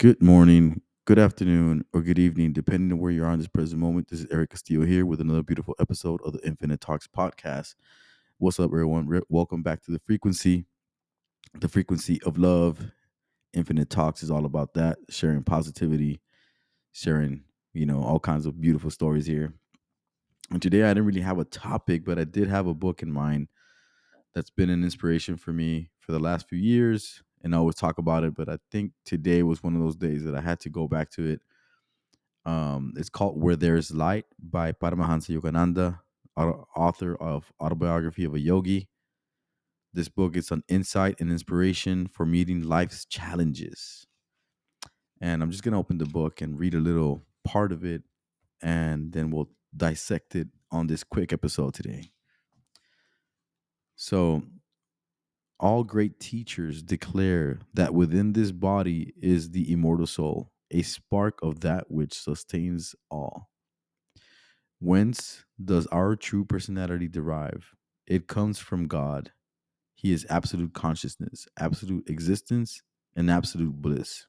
Good morning, good afternoon, or good evening, depending on where you are in this present moment. This is Eric Castillo here with another beautiful episode of the Infinite Talks podcast. What's up, everyone? Re- Welcome back to the frequency, the frequency of love. Infinite Talks is all about that, sharing positivity, sharing, you know, all kinds of beautiful stories here. And today I didn't really have a topic, but I did have a book in mind that's been an inspiration for me for the last few years and I always talk about it, but I think today was one of those days that I had to go back to it. Um, it's called Where There's Light by Paramahansa Yogananda, author of Autobiography of a Yogi. This book is an insight and inspiration for meeting life's challenges. And I'm just going to open the book and read a little part of it, and then we'll dissect it on this quick episode today. So, all great teachers declare that within this body is the immortal soul, a spark of that which sustains all. Whence does our true personality derive? It comes from God. He is absolute consciousness, absolute existence, and absolute bliss.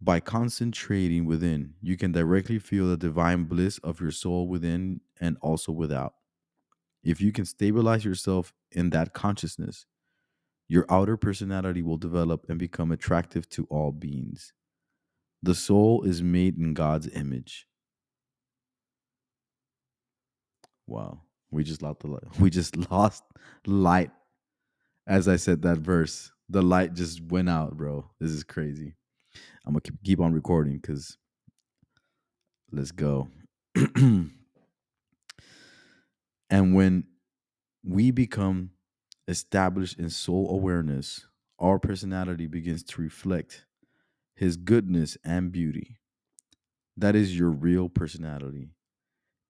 By concentrating within, you can directly feel the divine bliss of your soul within and also without. If you can stabilize yourself in that consciousness, your outer personality will develop and become attractive to all beings. The soul is made in God's image. Wow, we just lost the light. We just lost light. As I said that verse, the light just went out, bro. This is crazy. I'm gonna keep on recording because let's go. and when we become established in soul awareness, our personality begins to reflect His goodness and beauty. That is your real personality.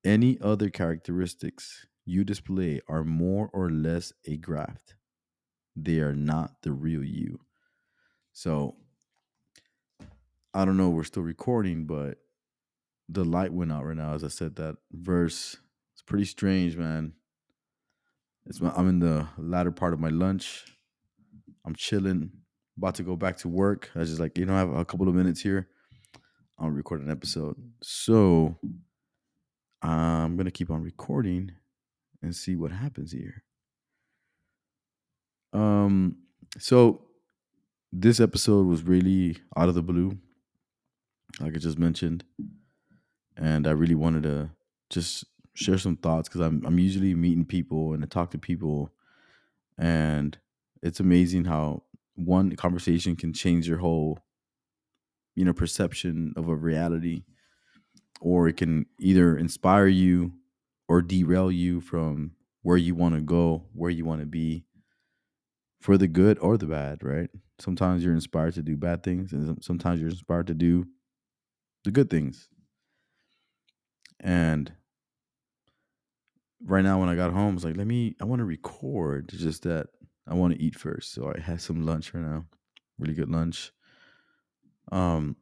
Any other characteristics you display are more or less a graft, they are not the real you. So, I don't know, we're still recording, but the light went out right now as I said that verse. It's pretty strange, man. It's my, I'm in the latter part of my lunch. I'm chilling, about to go back to work. I was just like, you know, I have a couple of minutes here. I'll record an episode. So I'm gonna keep on recording and see what happens here. Um, so this episode was really out of the blue, like I just mentioned, and I really wanted to just share some thoughts because I'm I'm usually meeting people and I talk to people, and it's amazing how one conversation can change your whole, you know, perception of a reality, or it can either inspire you or derail you from where you want to go, where you want to be, for the good or the bad, right? Sometimes you're inspired to do bad things, and sometimes you're inspired to do the good things. And right now when I got home, I was like, let me I want to record. Just that I want to eat first. So I had some lunch right now. Really good lunch. Um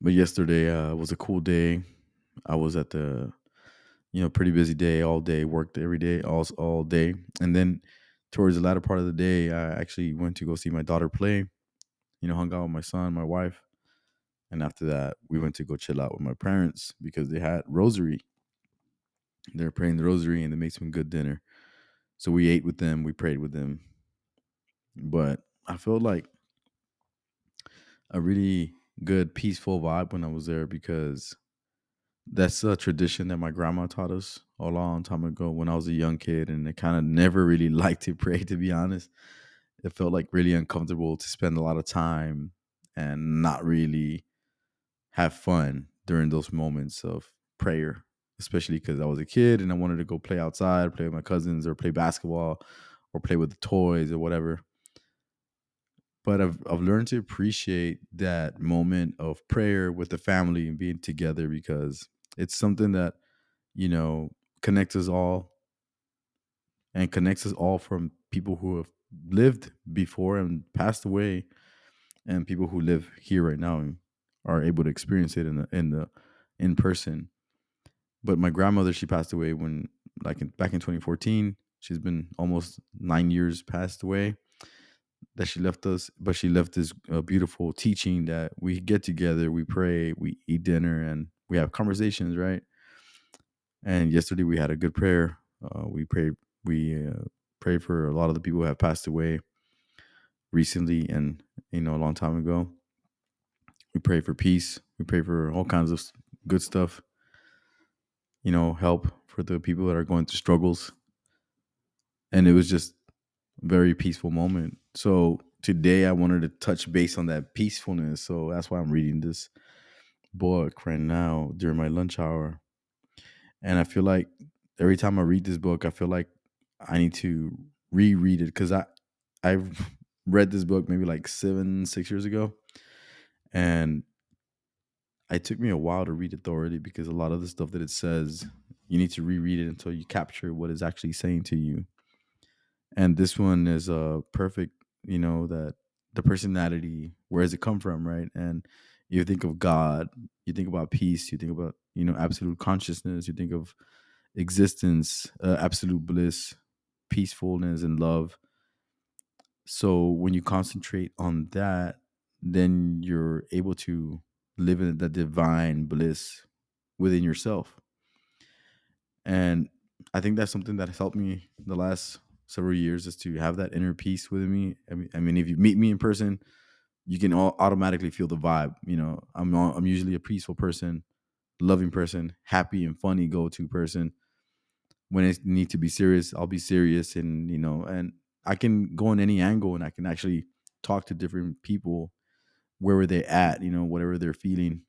but yesterday uh was a cool day. I was at the you know, pretty busy day all day, worked every day, all all day. And then towards the latter part of the day, I actually went to go see my daughter play. You know, hung out with my son, my wife. And after that, we went to go chill out with my parents because they had rosary they're praying the rosary and they made some good dinner. So we ate with them, we prayed with them. But I felt like a really good, peaceful vibe when I was there because that's a tradition that my grandma taught us a long time ago when I was a young kid. And I kind of never really liked to pray, to be honest. It felt like really uncomfortable to spend a lot of time and not really have fun during those moments of prayer especially because I was a kid and I wanted to go play outside, play with my cousins, or play basketball, or play with the toys or whatever. But I've I've learned to appreciate that moment of prayer with the family and being together because it's something that you know connects us all and connects us all from people who have lived before and passed away and people who live here right now and are able to experience it in the in the in person but my grandmother, she passed away when, like, in, back in 2014. She's been almost nine years passed away. that she left us, but she left this uh, beautiful teaching that we get together, we pray, we eat dinner, and we have conversations, right? And yesterday we had a good prayer. Uh, we prayed, we uh, prayed for a lot of the people who have passed away recently, and you know, a long time ago. We pray for peace. We pray for all kinds of good stuff. You know, help for the people that are going through struggles. And it was just a very peaceful moment. So today I wanted to touch base on that peacefulness. So that's why I'm reading this book right now during my lunch hour. And I feel like every time I read this book, I feel like I need to reread it because I I've read this book maybe like seven, six years ago. And it took me a while to read authority because a lot of the stuff that it says, you need to reread it until you capture what it's actually saying to you. And this one is a uh, perfect, you know, that the personality, where does it come from, right? And you think of God, you think about peace, you think about, you know, absolute consciousness, you think of existence, uh, absolute bliss, peacefulness, and love. So when you concentrate on that, then you're able to live in the divine bliss within yourself. And I think that's something that has helped me the last several years is to have that inner peace within me. I mean, if you meet me in person, you can all automatically feel the vibe. You know, I'm I'm usually a peaceful person, loving person, happy and funny go-to person. When I need to be serious, I'll be serious, and you know, and I can go in any angle, and I can actually talk to different people where were they at, you know, whatever they're feeling.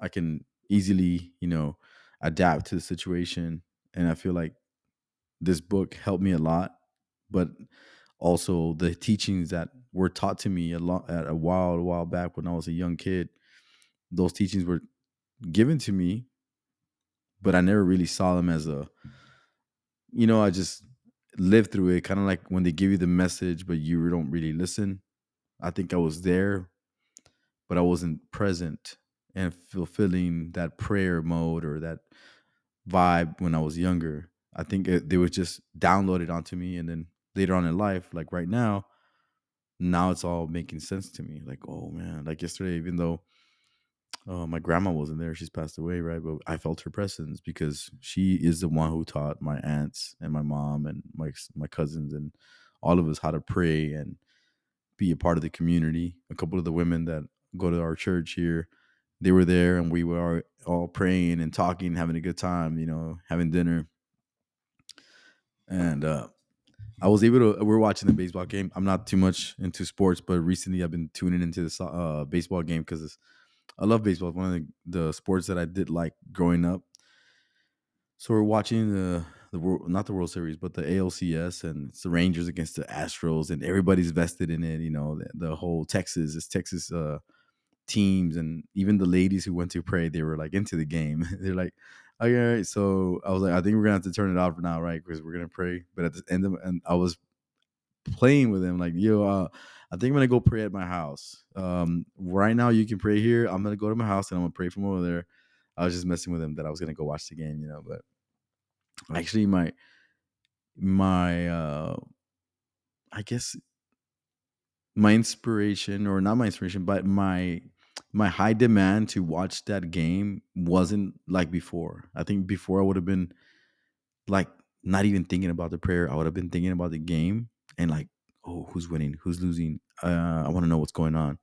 I can easily, you know, adapt to the situation. And I feel like this book helped me a lot, but also the teachings that were taught to me a lot at a while, a while back when I was a young kid. Those teachings were given to me, but I never really saw them as a, you know, I just lived through it. Kind of like when they give you the message, but you don't really listen. I think I was there, but I wasn't present and fulfilling that prayer mode or that vibe when I was younger. I think it, they was just downloaded onto me, and then later on in life, like right now, now it's all making sense to me. Like, oh man, like yesterday, even though uh, my grandma wasn't there, she's passed away, right? But I felt her presence because she is the one who taught my aunts and my mom and my my cousins and all of us how to pray and be a part of the community. A couple of the women that go to our church here, they were there and we were all praying and talking, having a good time, you know, having dinner. And uh, I was able to. We're watching the baseball game. I'm not too much into sports, but recently I've been tuning into this uh, baseball game because I love baseball. It's one of the, the sports that I did like growing up. So we're watching the the not the World Series, but the ALCS, and it's the Rangers against the Astros, and everybody's vested in it. You know, the, the whole Texas, it's Texas uh, teams, and even the ladies who went to pray, they were like into the game. They're like, okay, so I was like, I think we're gonna have to turn it off now, right? Because we're gonna pray. But at the end of, and I was playing with them, like, yo, uh, I think I'm gonna go pray at my house. Um, right now, you can pray here. I'm gonna go to my house and I'm gonna pray from over there. I was just messing with them that I was gonna go watch the game, you know, but actually my my uh i guess my inspiration or not my inspiration but my my high demand to watch that game wasn't like before. I think before i would have been like not even thinking about the prayer i would have been thinking about the game and like oh who's winning? Who's losing? Uh, i want to know what's going on.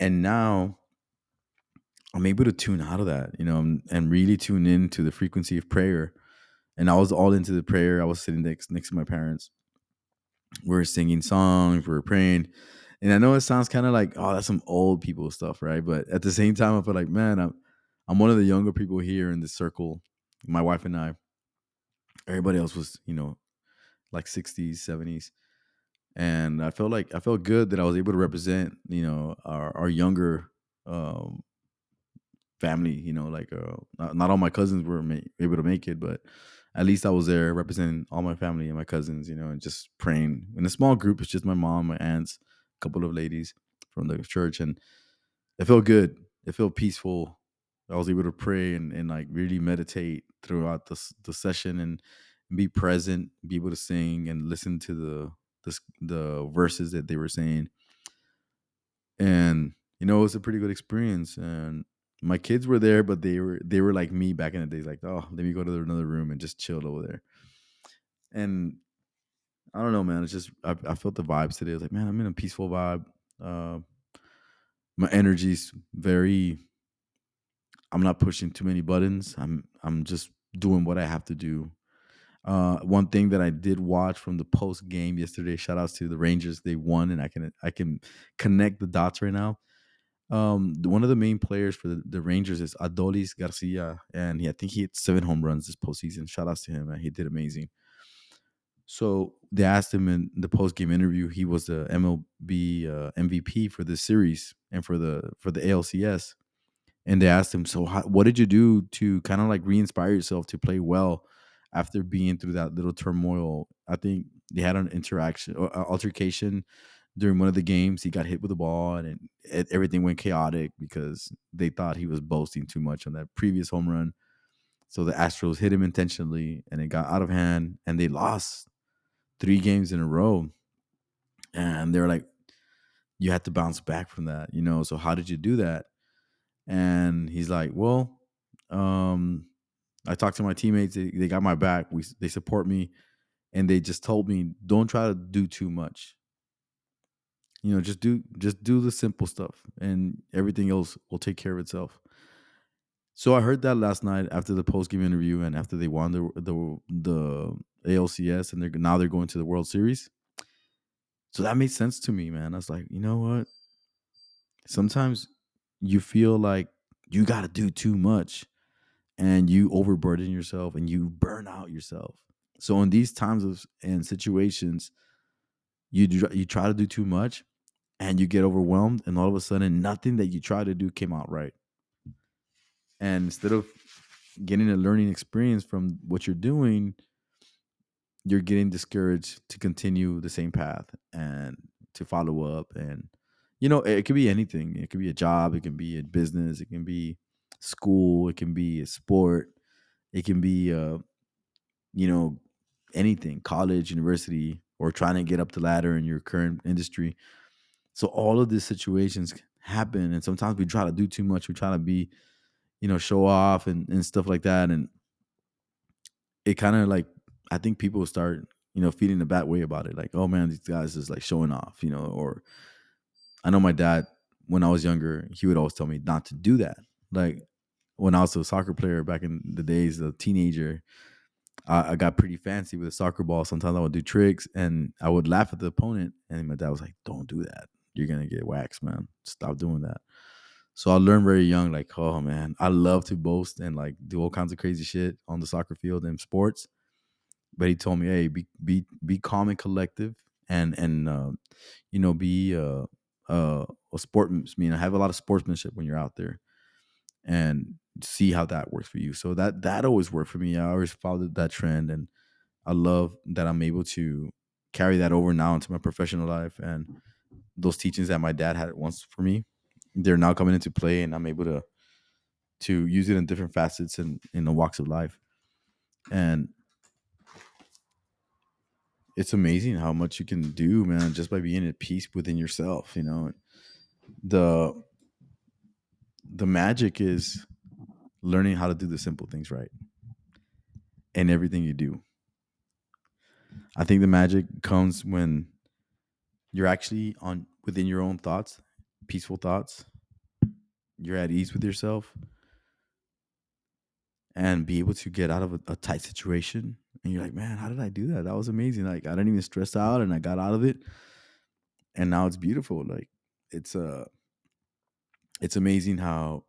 And now i'm able to tune out of that you know and really tune in to the frequency of prayer and I was all into the prayer. I was sitting next next to my parents. We are singing songs, we are praying. And I know it sounds kind of like, oh, that's some old people stuff, right? But at the same time, I feel like, man, I'm I'm one of the younger people here in this circle. My wife and I. Everybody else was, you know, like 60s, 70s. And I felt like I felt good that I was able to represent, you know, our, our younger um, family, you know, like uh, not, not all my cousins were ma- able to make it, but at least I was there representing all my family and my cousins, you know, and just praying in a small group. It's just my mom, my aunts, a couple of ladies from the church, and it felt good. It felt peaceful. I was able to pray and, and like really meditate throughout the the session and be present, be able to sing and listen to the the the verses that they were saying, and you know it was a pretty good experience. And my kids were there, but they were they were like me back in the days, like oh let me go to another room and just chill over there. And I don't know, man. It's just I, I felt the vibes today. I was like, man, I'm in a peaceful vibe. Uh, my energy's very. I'm not pushing too many buttons. I'm I'm just doing what I have to do. Uh, one thing that I did watch from the post game yesterday. Shout outs to the Rangers. They won, and I can I can connect the dots right now. Um, one of the main players for the, the Rangers is Adolis Garcia, and he, I think he hit seven home runs this postseason. Shout outs to him, man. He did amazing. So they asked him in the post game interview. He was the MLB uh, MVP for this series and for the for the ALCS. And they asked him, "So, how, what did you do to kind of like re-inspire yourself to play well after being through that little turmoil?" I think they had an interaction or uh, altercation during one of the games. He got hit with a ball, and everything went chaotic because they thought he was boasting too much on that previous home run. So the Astros hit him intentionally, and it got out of hand, and they lost three games in a row. And they're like, you had to bounce back from that, you know. So how did you do that? And he's like, well, um, I talked to my teammates. They, they got my back. We they support me, and they just told me, don't try to do too much. You know, just do just do the simple stuff, and everything else will take care of itself. So I heard that last night after the post game interview and after they won the the the ALCS and they're now they're going to the World Series. So that made sense to me, man. I was like, you know what? Sometimes you feel like you got to do too much and you overburden yourself and you burn out yourself. So in these times of and situations, you do, you try to do too much and you get overwhelmed and all of a sudden nothing that you try to do came out right. And instead of getting a learning experience from what you're doing you're getting discouraged to continue the same path and to follow up. And you know it could be anything. It could be a job. It can be a business. It can be school. It can be a sport. It can be uh you know anything college university or trying to get up the ladder in your current industry so all of these situations happen and sometimes we try to do too much we try to be you know, show off and, and stuff like that. And it kind of like, I think people start, you know, feeling a bad way about it. Like, oh man, these guys is like showing off, you know, or I know my dad, when I was younger, he would always tell me not to do that. Like when I was a soccer player back in the days, a teenager, I, I got pretty fancy with a soccer ball. Sometimes I would do tricks and I would laugh at the opponent. And my dad was like, don't do that. You're to get waxed, man. Stop doing that. So I learned very young, like, oh man, I love to boast and like do all kinds of crazy shit on the soccer field and sports. But he told me, hey, be be be calm and collective, and and uh, you know, be uh, uh, a sportsman. You know, have a lot of sportsmanship when you're out there, and see how that works for you. So that that always worked for me. I always followed that trend, and I love that I'm able to carry that over now into my professional life and those teachings that my dad had once for me they're now coming into play and I'm able to to use it in different facets and in the walks of life. And it's amazing how much you can do, man, just by being at peace within yourself, you know. The the magic is learning how to do the simple things right in everything you do. I think the magic comes when you're actually on within your own thoughts peaceful thoughts, you're at ease with yourself, and be able to get out of a, a, tight situation. And you're like, man, how did I do that? That was amazing. Like I didn't even stress out, and I got out of it, and now it's beautiful. Like it's a, uh, it's amazing how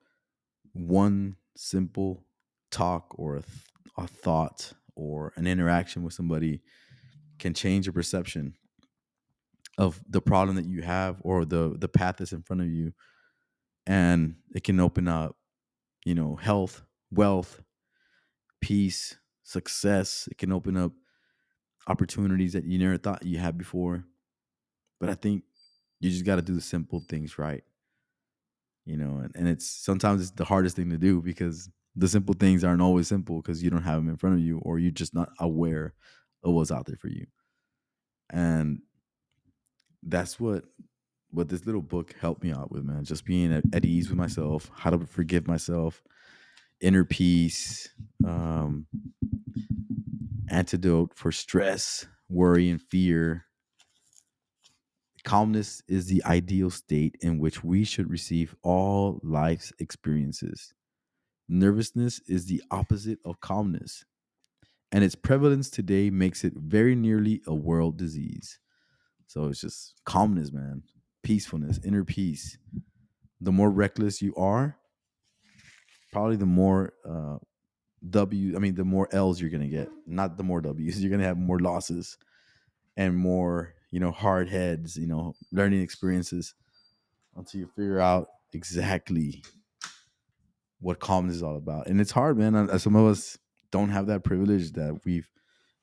one simple talk or a, th- a thought or an interaction with somebody can change your perception of the problem that you have or the the path that's in front of you and it can open up you know health wealth peace success. It can open up opportunities that you never thought you had before. But i think you just got to do the simple things right you know and, and it's sometimes it's the hardest thing to do because the simple things aren't always simple because you don't have them in front of you or you're just not aware of what's out there for you. And that's what what this little book helped me out with, man. Just being at, at ease with myself, how to forgive myself, inner peace, um, antidote for stress, worry, and fear. Calmness is the ideal state in which we should receive all life's experiences. Nervousness is the opposite of calmness, and its prevalence today makes it very nearly a world disease. So it's just calmness, man, peacefulness, inner peace. The more reckless you are, probably the more uh, W. I mean, the more L's you're gonna get, not the more W's. You're gonna have more losses and more, you know, hard heads. You know, learning experiences until you figure out exactly what calmness is all about. And it's hard, man. Some of us don't have that privilege that we've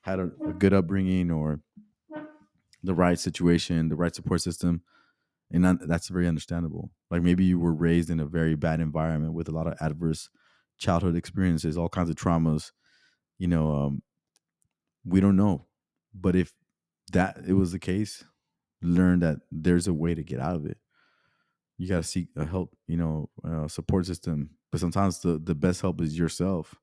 had a, a good upbringing or the right situation, the right support system and that's very understandable. Like maybe you were raised in a very bad environment with a lot of adverse childhood experiences all kinds of traumas you know um, we don't know. But if that it was the case learn that there's a way to get out of it. You got to seek a help you know support system but sometimes the the best help is yourself.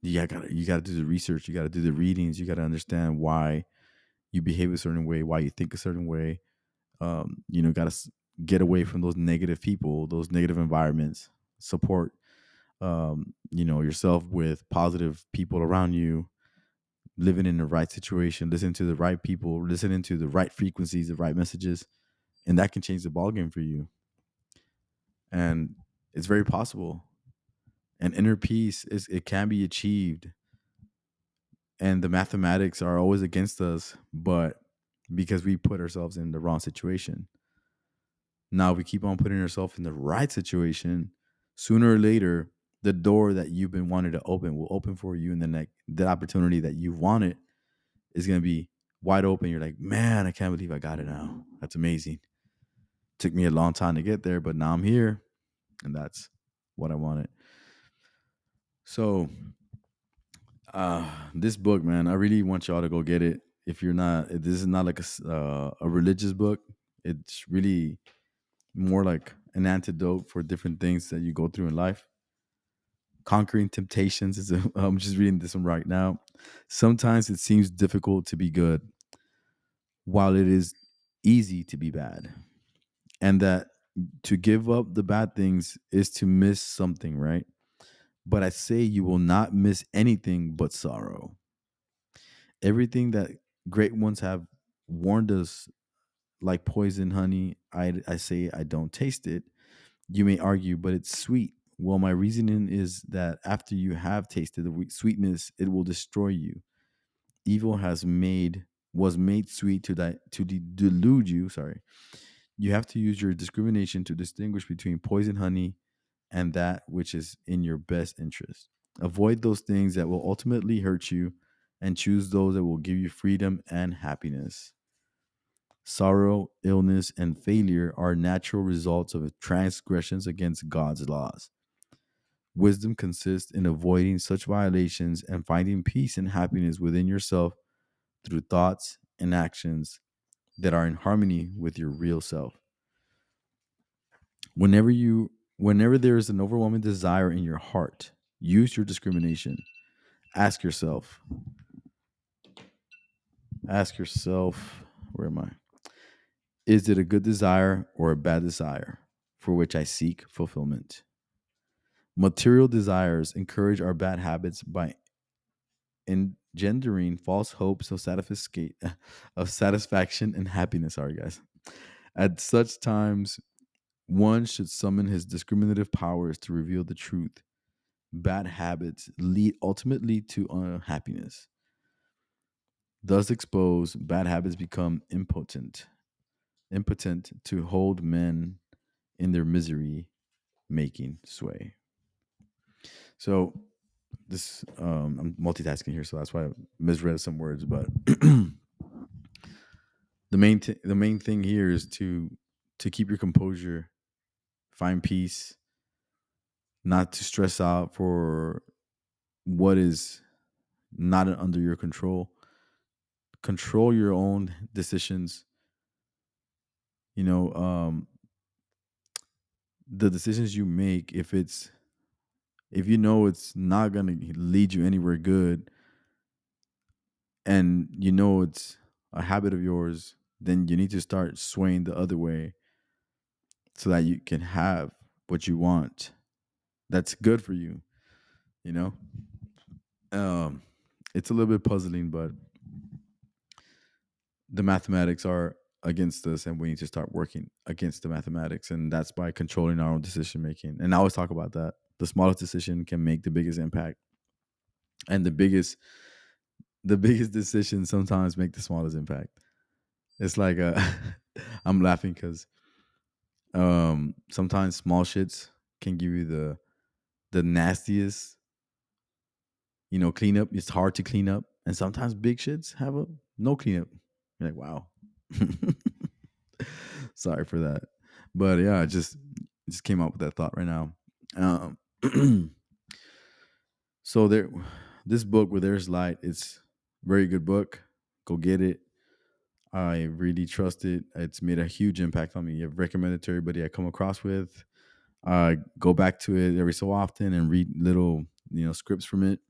You got you got to do the research you got to do the readings you got to understand why you behave a certain way why you think a certain way um, you know, got to get away from those negative people, those negative environments. Support, um, you know, yourself with positive people around you. Living in the right situation, listening to the right people, listening to the right frequencies, the right messages, and that can change the ballgame for you. And it's very possible. And inner peace is it can be achieved. And the mathematics are always against us, but because we put ourselves in the wrong situation. Now, we keep on putting ourselves in the right situation, sooner or later, the door that you've been wanting to open will open for you, and the that, that opportunity that you wanted is going to be wide open. You're like, man, I can't believe I got it now. That's amazing. Took me a long time to get there, but now I'm here, and that's what I wanted. So, uh, this book, man, I really want y'all to go get it. If you're not this is not like a, uh, a religious book. It's really more like an antidote for different things that you go through in life. Conquering temptations is a, i'm just reading this one right now. Sometimes it seems difficult to be good while it is easy to be bad. And that to give up the bad things is to miss something right but i say you will not miss anything but sorrow. Everything that great ones have warned us like poison honey i i say i don't taste it. You may argue but it's sweet. Well my reasoning is that after you have tasted the sweetness it will destroy you. Evil has made was made sweet to di- to de- delude you sorry. You have to use your discrimination to distinguish between poison honey and that which is in your best interest avoid those things that will ultimately hurt you and choose those that will give you freedom and happiness. Sorrow, illness, and failure are natural results of transgressions against God's laws. Wisdom consists in avoiding such violations and finding peace and happiness within yourself through thoughts and actions that are in harmony with your real self. Whenever you whenever there is an overwhelming desire in your heart, use your discrimination. Ask yourself, Ask yourself, where am I? Is it a good desire or a bad desire for which I seek fulfillment? Material desires encourage our bad habits by engendering false hopes of, of satisfaction and happiness. Sorry, guys. At such times, one should summon his discriminative powers to reveal the truth. Bad habits lead ultimately to unhappiness. Thus exposed, bad habits become impotent, impotent to hold men in their misery, making sway. So this um I'm multitasking here, so that's why I misread some words, but the main the main thing here is to to keep your composure, find peace, not to stress out for what is not under your control. Control your own decisions, you know, um, the decisions you make, if it's if you know it's not gonna lead you anywhere good, and you know it's a habit of yours, then you need to start swaying the other way so that you can have what you want. That's good for you, you know. Um, it's a little bit puzzling, but the mathematics are against us and we need to start working against the mathematics and that's by controlling our own decision making and i always talk about that the smallest decision can make the biggest impact and the biggest the biggest decisions sometimes make the smallest impact it's like uh i'm laughing because um sometimes small shits can give you the the nastiest you know cleanup it's hard to clean up and sometimes big shits have a no cleanup you're like wow Sorry for that. But yeah, I just just came up with that thought right now. Um, so there, this book where there's light, it's very good book. Go get it. I really trust it. It's made a huge impact on me. I've recommended to everybody I come across with. I go back to it every so often and read little, you know, scripts from it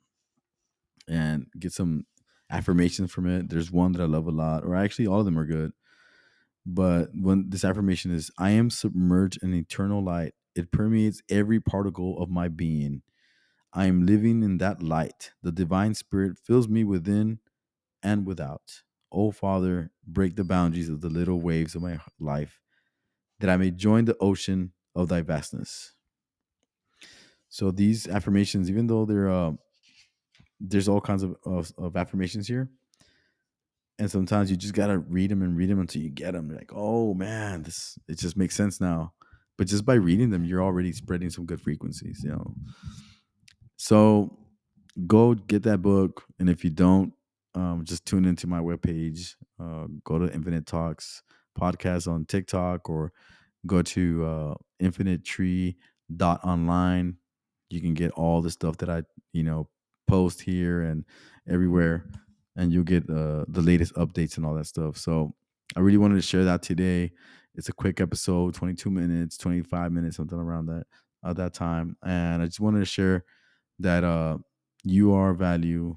and get some affirmations from it. There's one that I love a lot, or actually all of them are good. But when this affirmation is, I am submerged in eternal light, it permeates every particle of my being. I am living in that light. The divine spirit fills me within and without. Oh, Father, break the boundaries of the little waves of my life, that I may join the ocean of thy vastness. So these affirmations, even though they're uh, there's all kinds of, of, of affirmations here, and sometimes you just gotta read them and read them until you get them. You're like, oh man, this it just makes sense now. But just by reading them, you're already spreading some good frequencies, you know. So go get that book, and if you don't, um, just tune into my webpage. Uh, go to Infinite Talks podcast on TikTok or go to uh, dot online. You can get all the stuff that I, you know, post here and everywhere and you'll get uh, the latest updates and all that stuff. So I really wanted to share that today. It's a quick episode, 22 minutes, 25 minutes, something around that at that time. And I just wanted to share that uh, you are value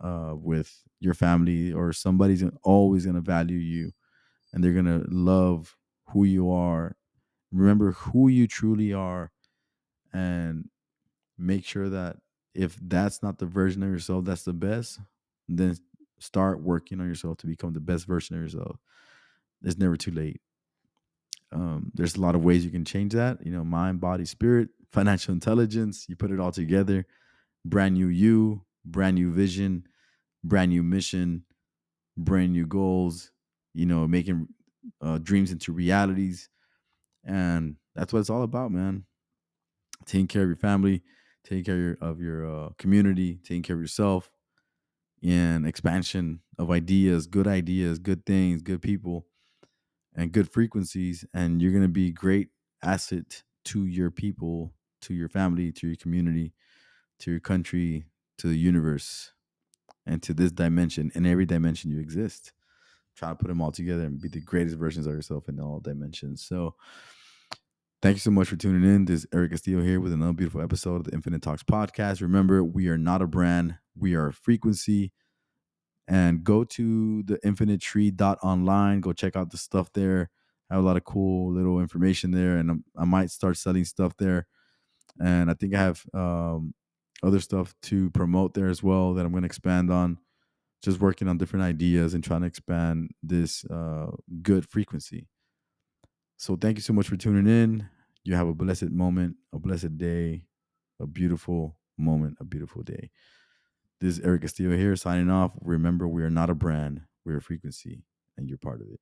uh, with your family, or somebody's always going to value you, and they're going to love who you are. Remember who you truly are, and make sure that if that's not the version of yourself that's the best, then start working on yourself to become the best version of yourself. It's never too late. Um, there's a lot of ways you can change that. You know, mind, body, spirit, financial intelligence. You put it all together. Brand new you, brand new vision, brand new mission, brand new goals. You know, making uh, dreams into realities, and that's what it's all about, man. Taking care of your family, taking care of your uh, community, taking care of yourself, and expansion of ideas, good ideas, good things, good people, and good frequencies. And you're going to be great asset to your people, to your family, to your community, to your country, to the universe, and to this dimension. In every dimension you exist. Try to put them all together and be the greatest versions of yourself in all dimensions. So, Thank you so much for tuning in. This is Eric Castillo here with another beautiful episode of the Infinite Talks podcast. Remember, we are not a brand, we are a frequency. And go to the infinite tree dot online. Go check out the stuff there. I have a lot of cool little information there, and I might start selling stuff there. And I think I have um, other stuff to promote there as well that I'm going to expand on. Just working on different ideas and trying to expand this uh, good frequency. So thank you so much for tuning in. You have a blessed moment, a blessed day, a beautiful moment, a beautiful day. This is Eric Castillo here signing off. Remember, we are not a brand, we're a frequency, and you're part of it.